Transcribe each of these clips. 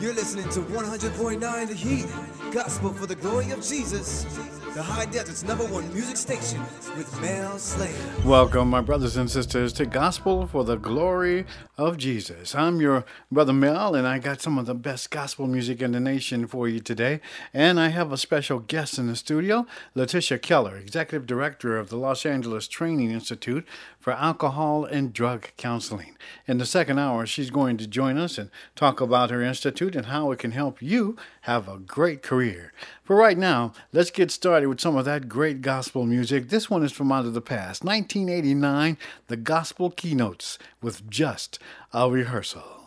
You're listening to 100.9 The Heat, Gospel for the Glory of Jesus, the High Desert's number one music station with Mel Slade. Welcome, my brothers and sisters, to Gospel for the Glory of Jesus. I'm your brother Mel, and I got some of the best gospel music in the nation for you today. And I have a special guest in the studio, Letitia Keller, Executive Director of the Los Angeles Training Institute for Alcohol and Drug Counseling. In the second hour, she's going to join us and talk about her institute and how it can help you have a great career. For right now, let's get started with some of that great gospel music. This one is from out of the past, 1989, the Gospel Keynotes with Just a Rehearsal.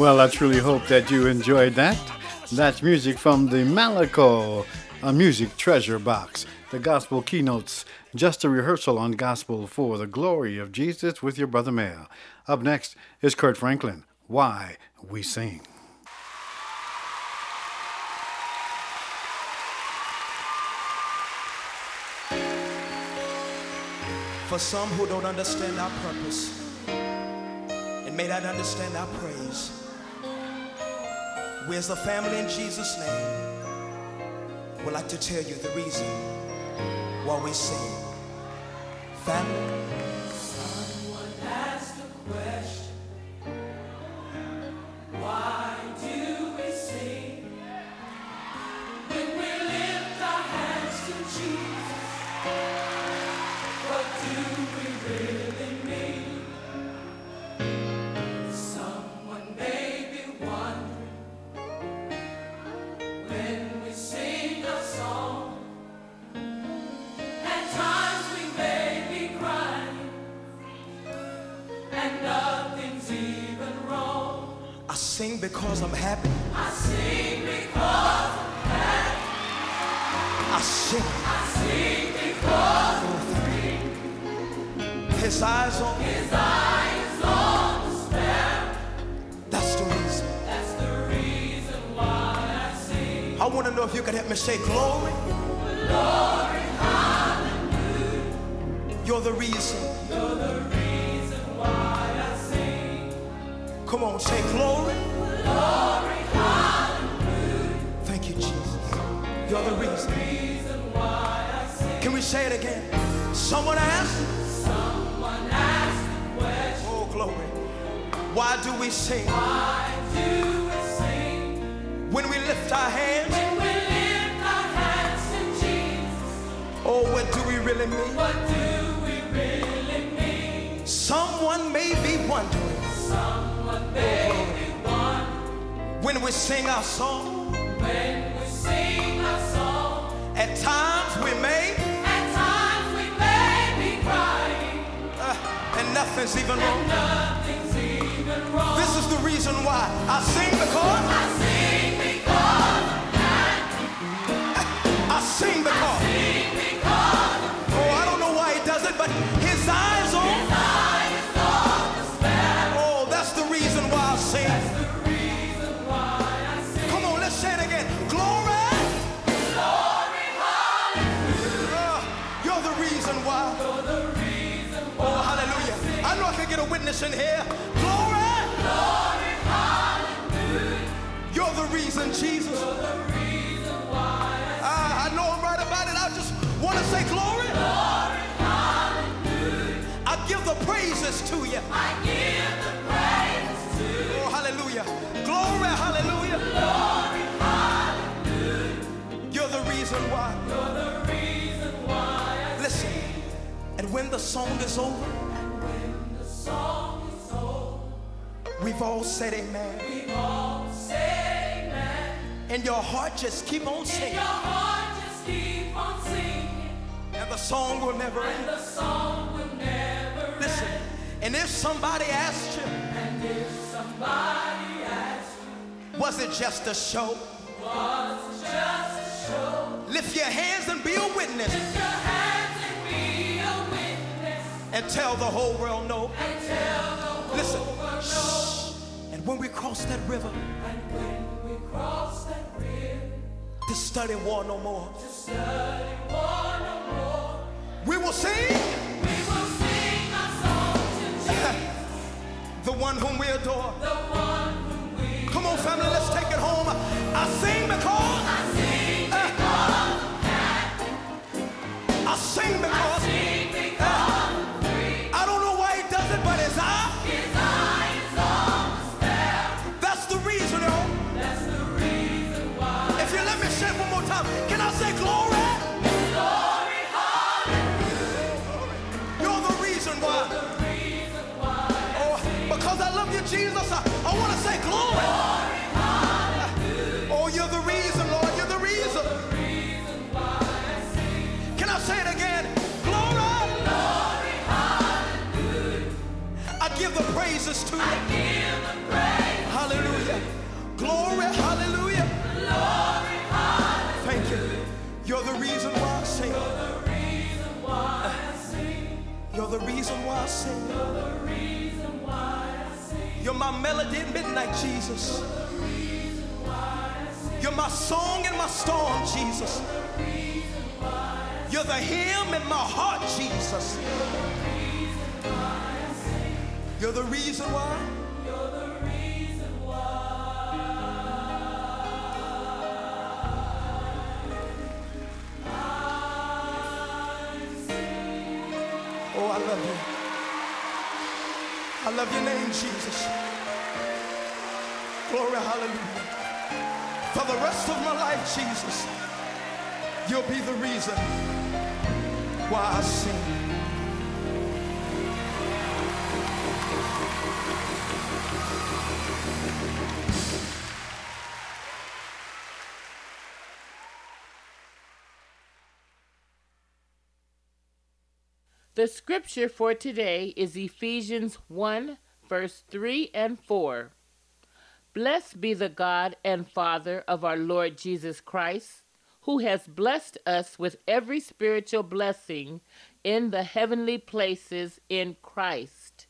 Well, I truly hope that you enjoyed that. That's music from the Malaco a Music Treasure Box, the Gospel Keynotes, just a rehearsal on gospel for the glory of Jesus with your brother Mel. Up next is Kirk Franklin, Why We Sing. For some who don't understand our purpose and may not understand our praise, as a family in Jesus' name we'd like to tell you the reason why we sing. Family. Someone may be wondering Someone may be one when we sing our song. when we sing a song. At times we may, At times we may be crying, uh, and nothing's even wrong. nothing's even wrong. This is the reason why I sing because I sing because witness in here. Glory. Glory, hallelujah. You're the reason, Jesus. You're the reason why Ah, I know I'm right about it. I just want to say glory. Glory, hallelujah. I give the praises to you. I give the praise to you. Oh, hallelujah. Glory, hallelujah. Glory, hallelujah. You're the reason why. You're the reason why I Listen, and when the song is over, when the song is over. We've all said amen. We've all said amen. And your heart just keep on singing. And your heart just keep on singing. And the song will never And end. the song will never Listen, end. and if somebody asked you, And if somebody asks, was it just a show? was it just a show? Lift your hands and be a witness Lift your hands and be a witness. and tell the whole world no. And tell the whole Listen. And when we cross that river, And when we cross that river, to study war no more. to study war no more, We will sing we will sing a song to Jesus, the one whom we adore. the one whom we Come on, family, let's take it home. I sing You're the reason why I sing. You're my melody at midnight, Jesus. You're my song in my storm, Jesus. You're the hymn in my heart, Jesus. You're the reason why. Oh, love your name, Jesus. Glory, hallelujah. For the rest of my life, Jesus, you'll be the reason why I sing. The scripture for today is Ephesians 1, verse 3 and 4. Blessed be the God and Father of our Lord Jesus Christ, who has blessed us with every spiritual blessing in the heavenly places in Christ,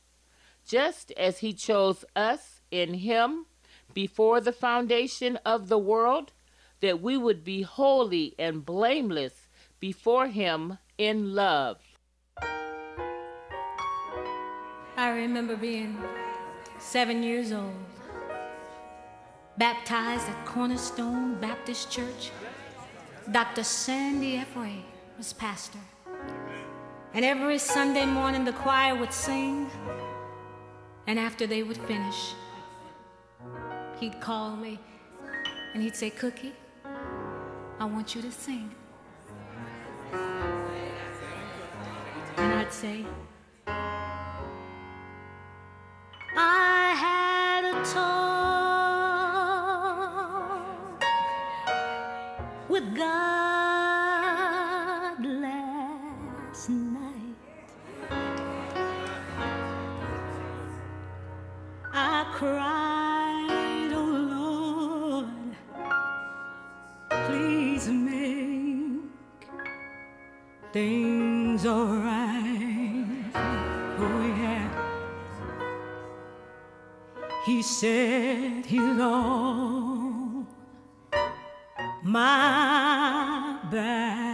just as he chose us in him before the foundation of the world, that we would be holy and blameless before him in love. I remember being seven years old, baptized at Cornerstone Baptist Church. Dr. Sandy F. Ray was pastor. And every Sunday morning, the choir would sing, and after they would finish, he'd call me and he'd say, Cookie, I want you to sing. I'd say, I had a talk with God last night. I cried, things alright. Oh yeah. He said he'll all my best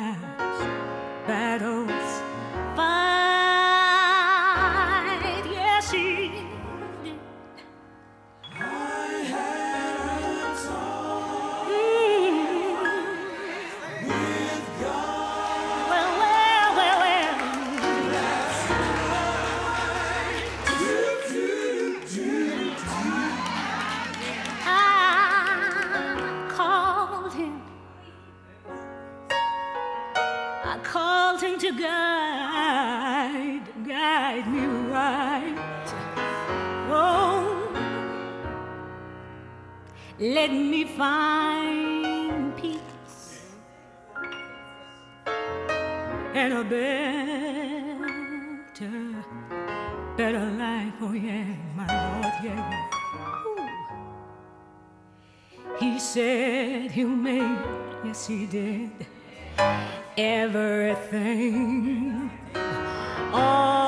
let me find peace and a better, better life. Oh yeah, my Lord, yeah. He said he'll make, yes, he did, everything all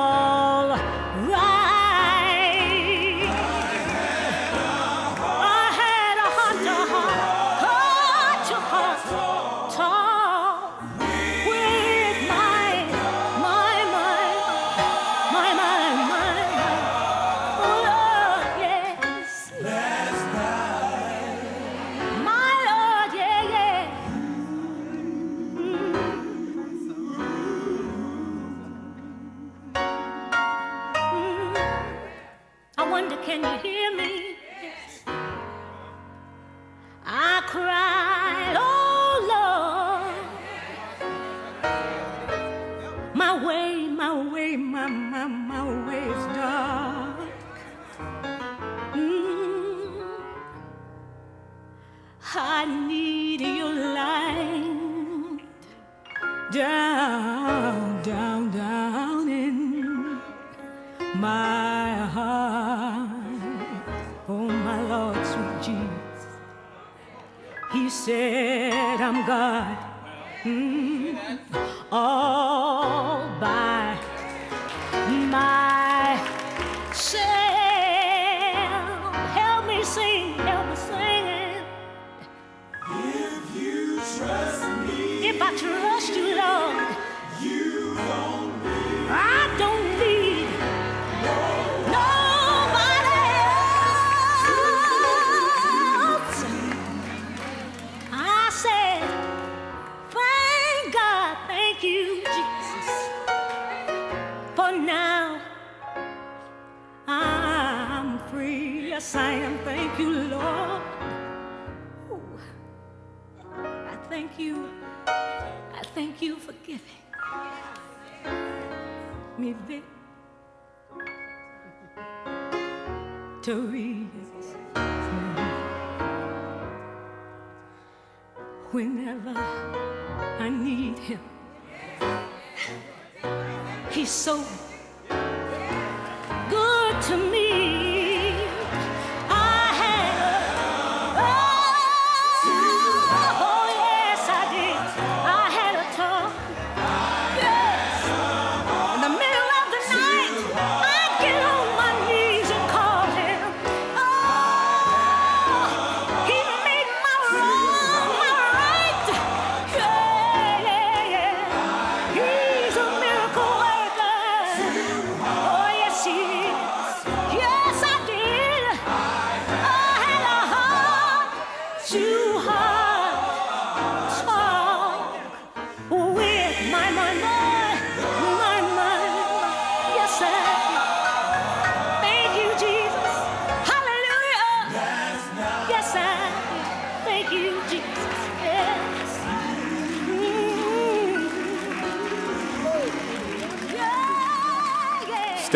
wonder, can you hear me?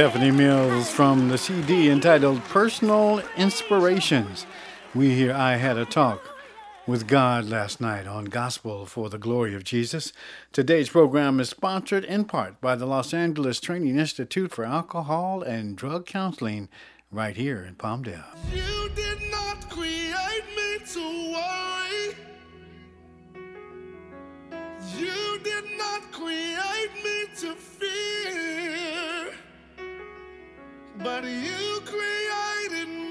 Stephanie Mills from the CD entitled Personal Inspirations. We hear I had a talk with God last night on Gospel for the Glory of Jesus. Today's program is sponsored in part by the Los Angeles Training Institute for Alcohol and Drug Counseling right here in Palmdale. You did not create me to worry. You did not create me to but you created me.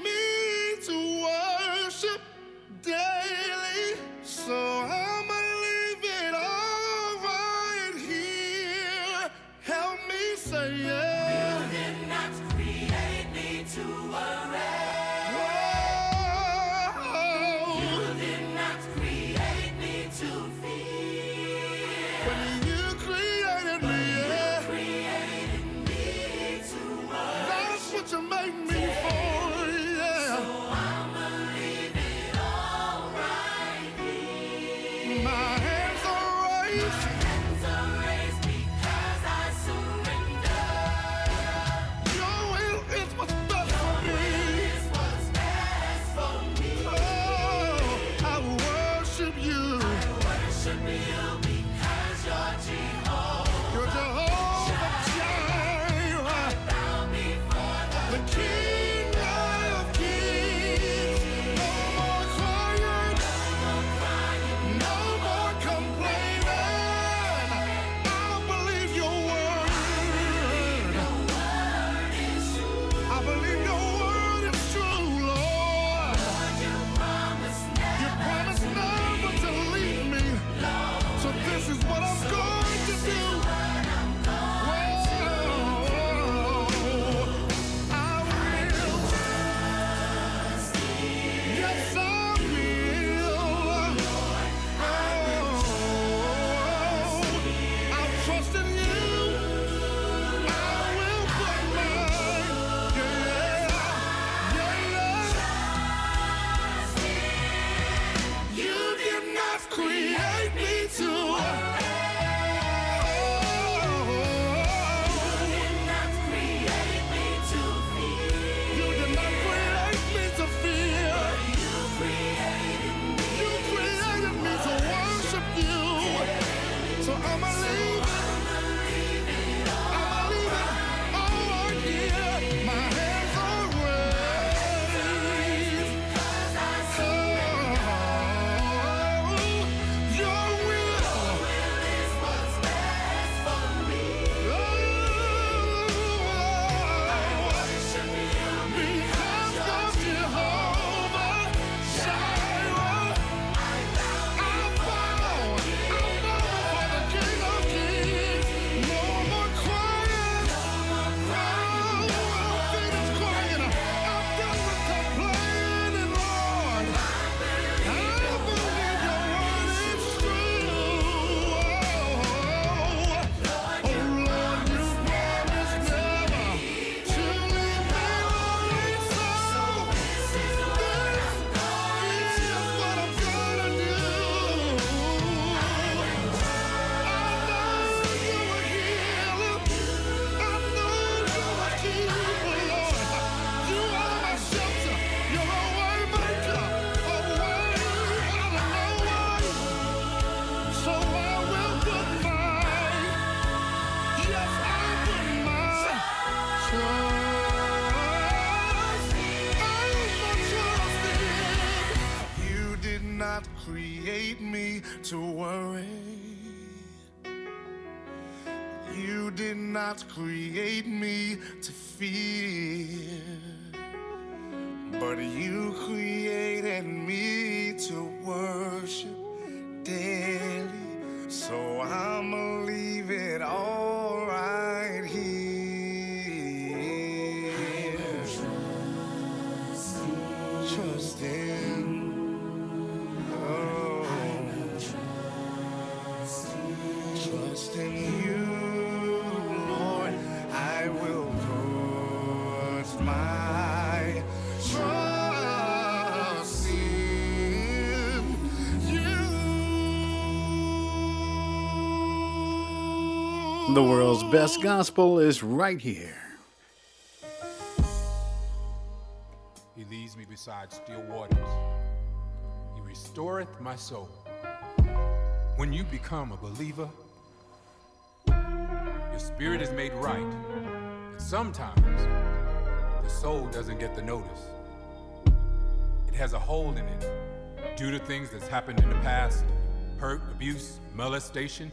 Did not The world's best gospel is right here. He leads me beside still waters. He restoreth my soul. When you become a believer, your spirit is made right. But sometimes the soul doesn't get the notice. It has a hole in it due to things that's happened in the past hurt, abuse, molestation.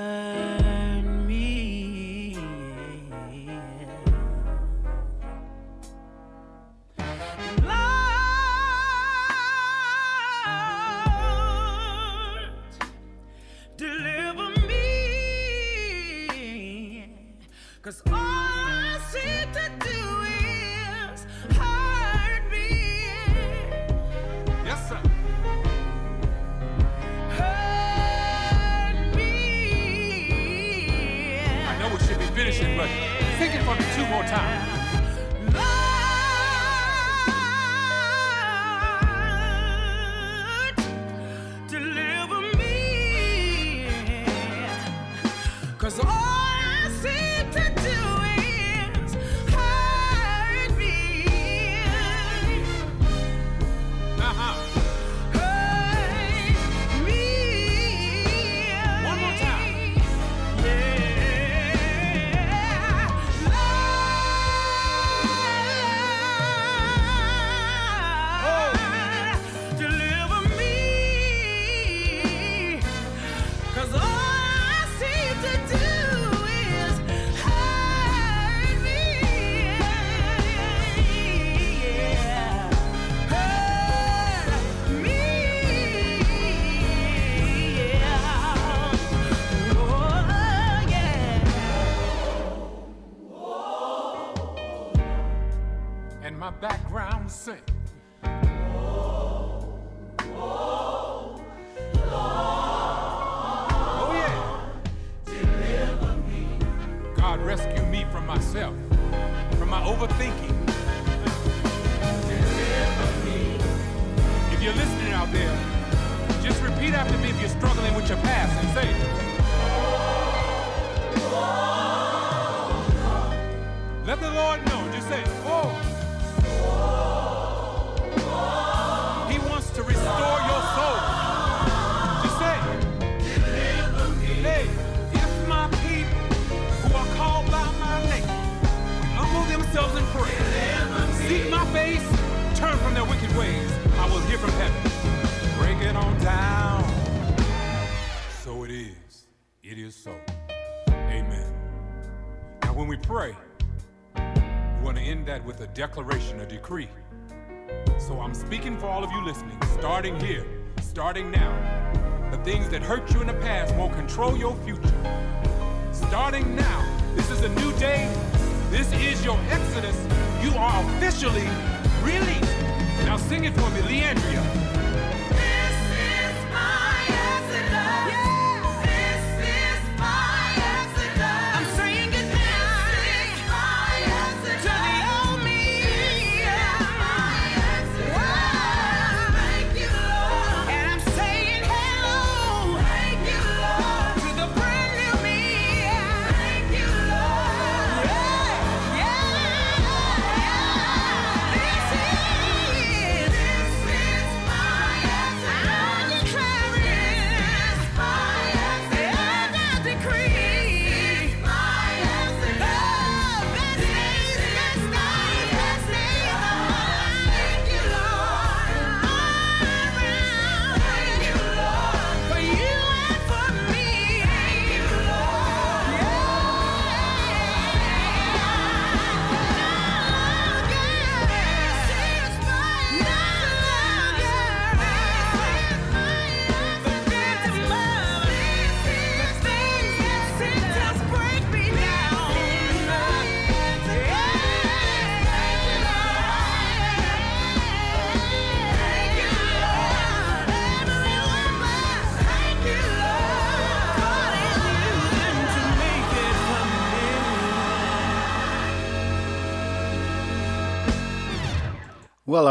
myself, from my overthinking. If you're listening out there, just repeat after me if you're struggling with your past and say, Let the Lord know. Just say, It is so. Amen. Now, when we pray, we want to end that with a declaration, a decree. So I'm speaking for all of you listening, starting here, starting now. The things that hurt you in the past won't control your future. Starting now, this is a new day, This is your exodus. You are officially released. Now sing it for me, Leandria.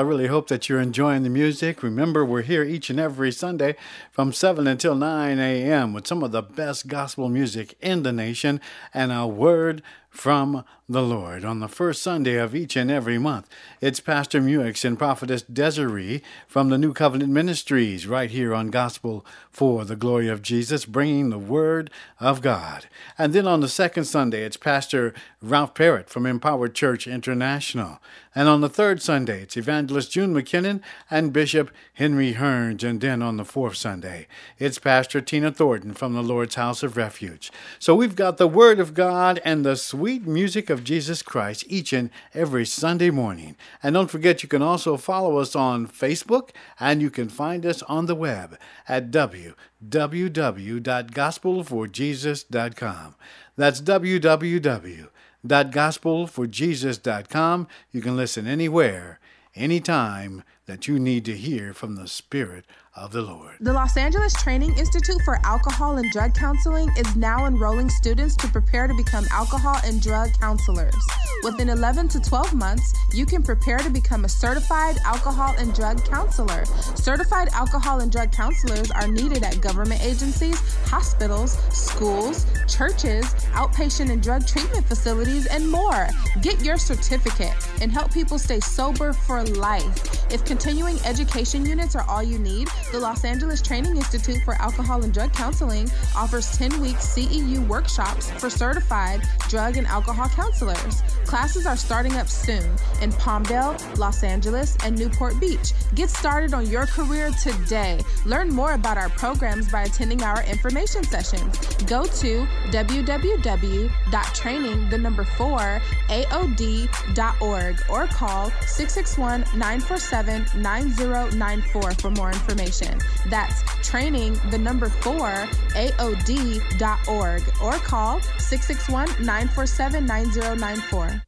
I really hope that you're enjoying the music. Remember, we're here each and every Sunday from 7 until 9 a.m. with some of the best gospel music in the nation and a word from the Lord on the first Sunday of each and every month. It's Pastor Muix and Prophetess Desiree from the New Covenant Ministries right here on Gospel for the Glory of Jesus, bringing the Word of God. And then on the second Sunday, it's Pastor Ralph Parrott from Empowered Church International. And on the third Sunday, it's Evangelist June McKinnon and Bishop Henry Hearns. And then on the fourth Sunday, it's Pastor Tina Thornton from the Lord's House of Refuge. So we've got the Word of God and the sweet music of Jesus Christ each and every Sunday morning. And don't forget, you can also follow us on Facebook and you can find us on the web at www.gospelforjesus.com. That's www.gospelforjesus.com. You can listen anywhere, anytime that you need to hear from the Spirit of the Lord. The Los Angeles Training Institute for Alcohol and Drug Counseling is now enrolling students to prepare to become alcohol and drug counselors. Within 11 to 12 months, you can prepare to become a certified alcohol and drug counselor. Certified alcohol and drug counselors are needed at government agencies, hospitals, schools, churches, outpatient and drug treatment facilities, and more. Get your certificate and help people stay sober for life. If continuing education units are all you need, the Los Angeles Training Institute for Alcohol and Drug Counseling offers 10 week CEU workshops for certified drug and alcohol counselors. Classes are starting up soon in Palmdale, Los Angeles, and Newport Beach. Get started on your career today. Learn more about our programs by attending our information sessions. Go to www.training the number 4 aod.org or call 661 947 9094 for more information. That's training the number 4 aod.org or call 661 947 9094.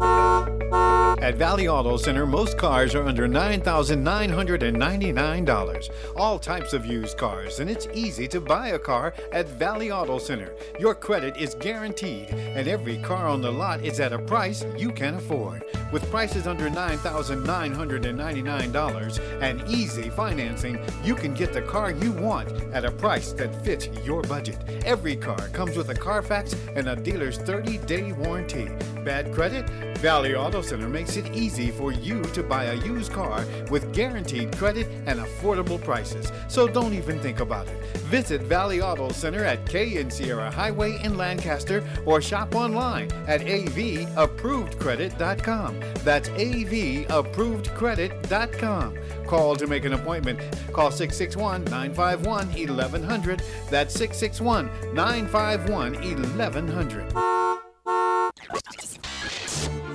At Valley Auto Center, most cars are under $9,999. All types of used cars, and it's easy to buy a car at Valley Auto Center. Your credit is guaranteed, and every car on the lot is at a price you can afford. With prices under $9,999 and easy financing, you can get the car you want at a price that fits your budget. Every car comes with a Carfax and a dealer's 30 day warranty. Bad credit? Valley Auto Center makes it easy for you to buy a used car with guaranteed credit and affordable prices. So don't even think about it. Visit Valley Auto Center at K and Sierra Highway in Lancaster or shop online at avapprovedcredit.com. That's avapprovedcredit.com. Call to make an appointment. Call 661 951 1100. That's 661 951 1100.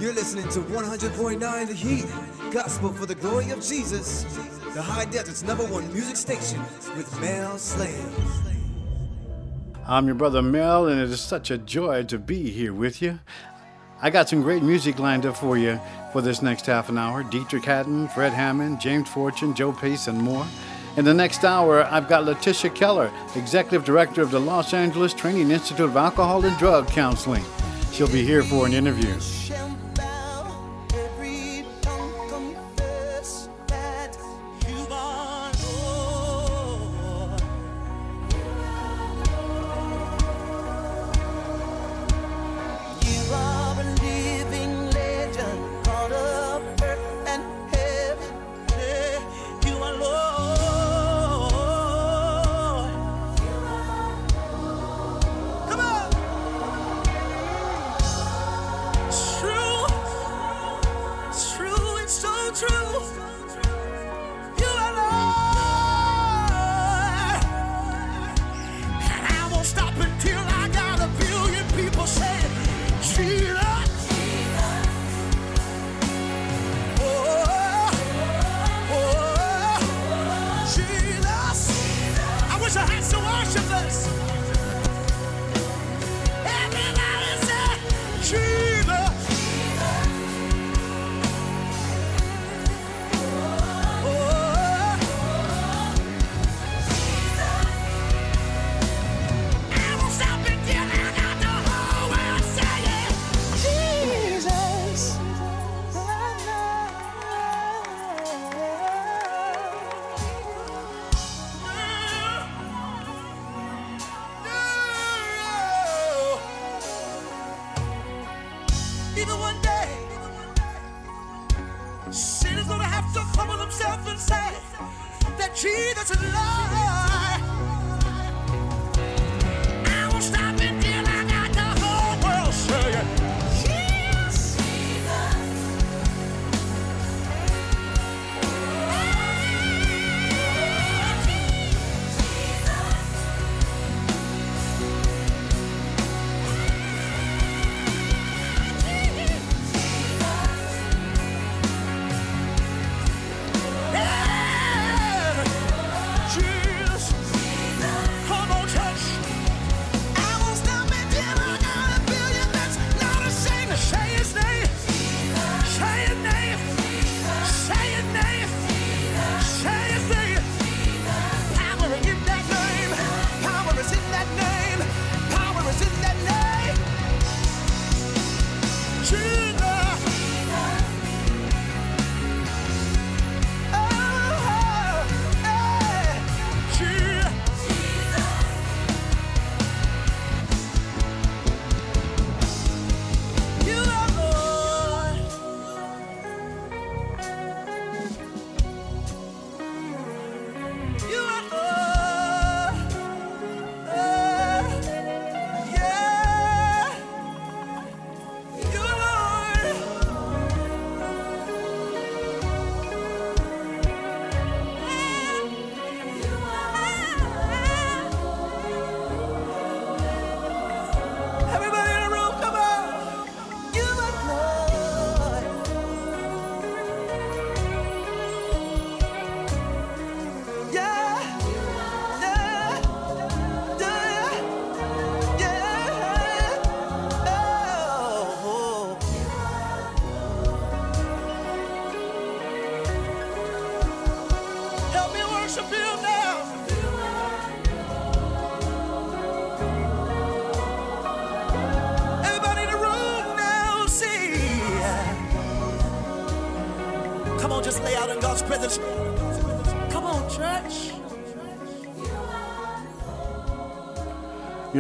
You're listening to 100.9 The Heat, Gospel for the Glory of Jesus, the High Desert's number one music station with Mel Slade. I'm your brother Mel, and it is such a joy to be here with you. I got some great music lined up for you for this next half an hour Deitrick Haddon, Fred Hammond, James Fortune, Joe Pace, and more. In the next hour, I've got Letitia Keller, Executive Director of the Los Angeles Training Institute of Alcohol and Drug Counseling. She'll be here for an interview.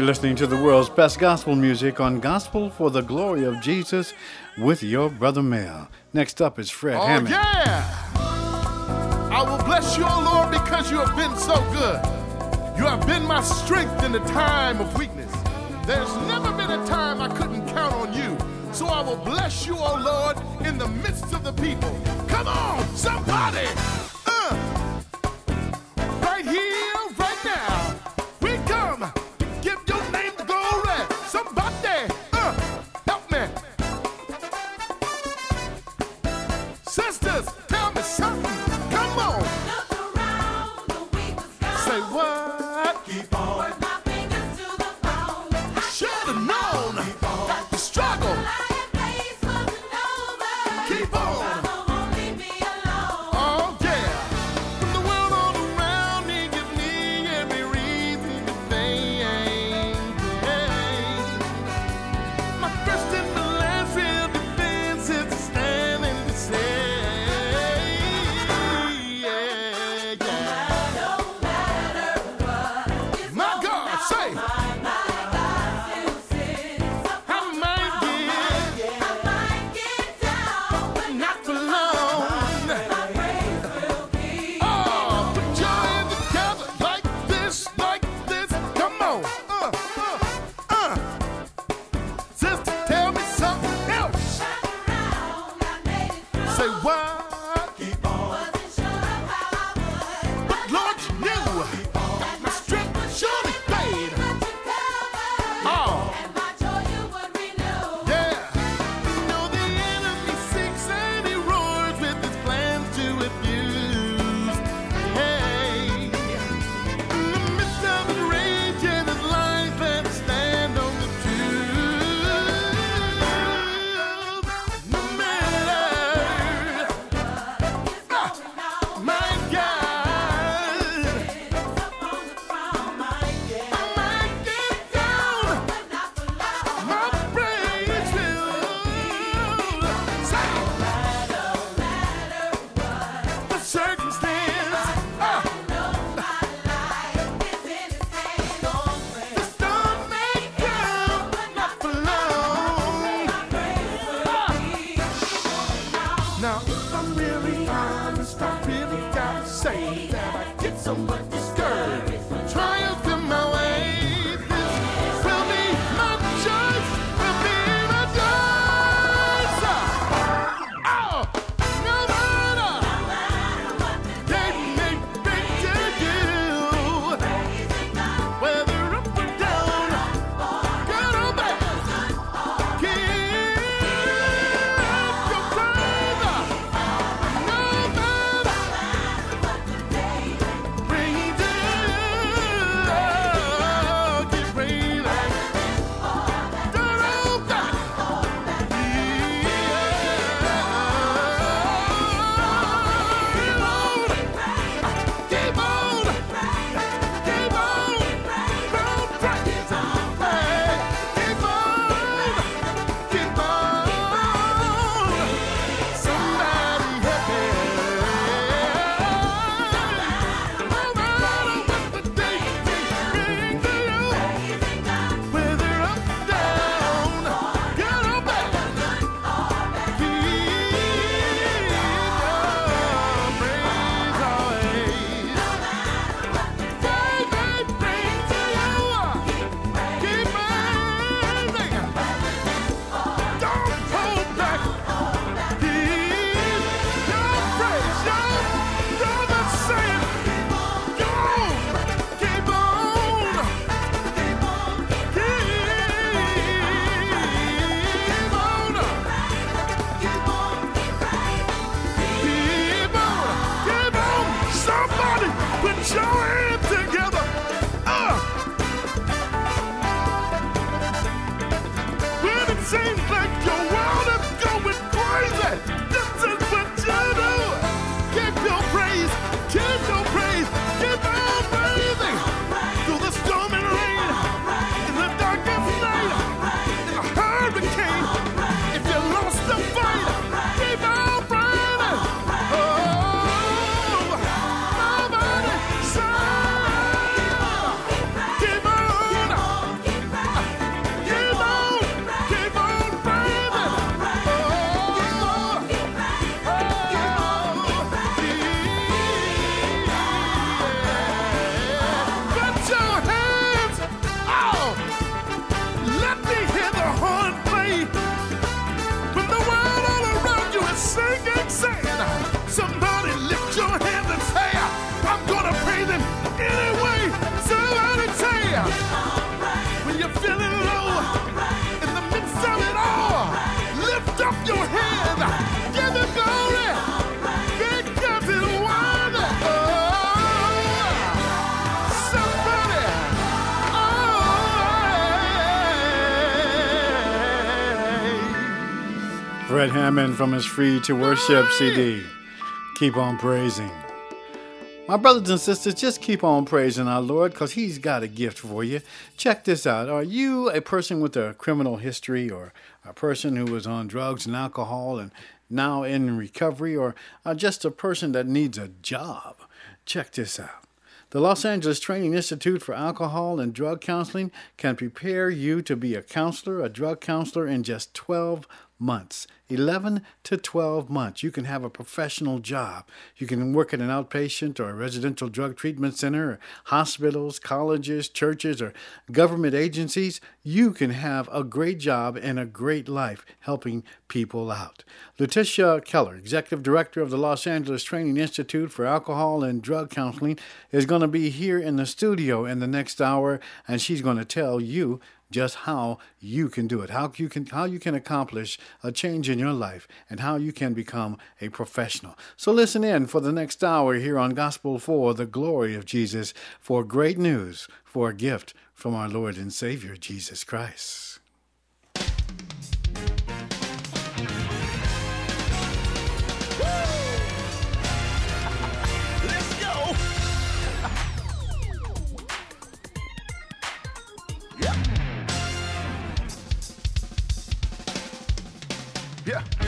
You're listening to the world's best gospel music on Gospel for the Glory of Jesus with your brother Mel. Next up is Fred Oh, Hammond. yeah. I will bless you, O Lord, because you have been so good. You have been my strength in the time of weakness. There's never been a time I couldn't count on you. So I will bless you, O Lord, in the midst of the people. Come on, somebody. from his free to worship CD. Keep on praising. My brothers and sisters, just keep on praising our Lord because He's got a gift for you. Check this out. Are you a person with a criminal history or a person who was on drugs and alcohol and now in recovery or uh, just a person that needs a job? Check this out. The Los Angeles Training Institute for Alcohol and Drug Counseling can prepare you to be a counselor, a drug counselor, in just 12 months. 11 to 12 months. You can have a professional job. You can work at an outpatient or a residential drug treatment center, or hospitals, colleges, churches, or government agencies. You can have a great job and a great life helping people out. Letitia Keller, Executive Director of the Los Angeles Training Institute for Alcohol and Drug Counseling, is going to be here in the studio in the next hour, and she's going to tell you just how you can do it, how you can how you can accomplish a change in your life, and how you can become a professional. So listen in for the next hour here on Gospel for the glory of Jesus for great news, for a gift from our Lord and Savior Jesus Christ. Yeah.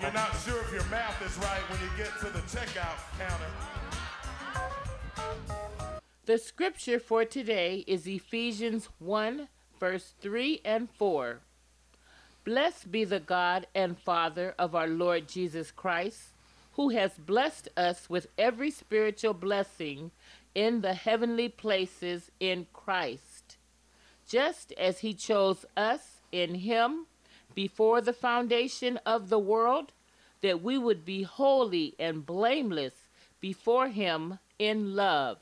When you're not sure if your math is right when you get to the checkout counter? The scripture for today is Ephesians 1, verse 3 and 4. Blessed be the God and Father of our Lord Jesus Christ, who has blessed us with every spiritual blessing in the heavenly places in Christ, just as he chose us in him before the foundation of the world, that we would be holy and blameless before him in love.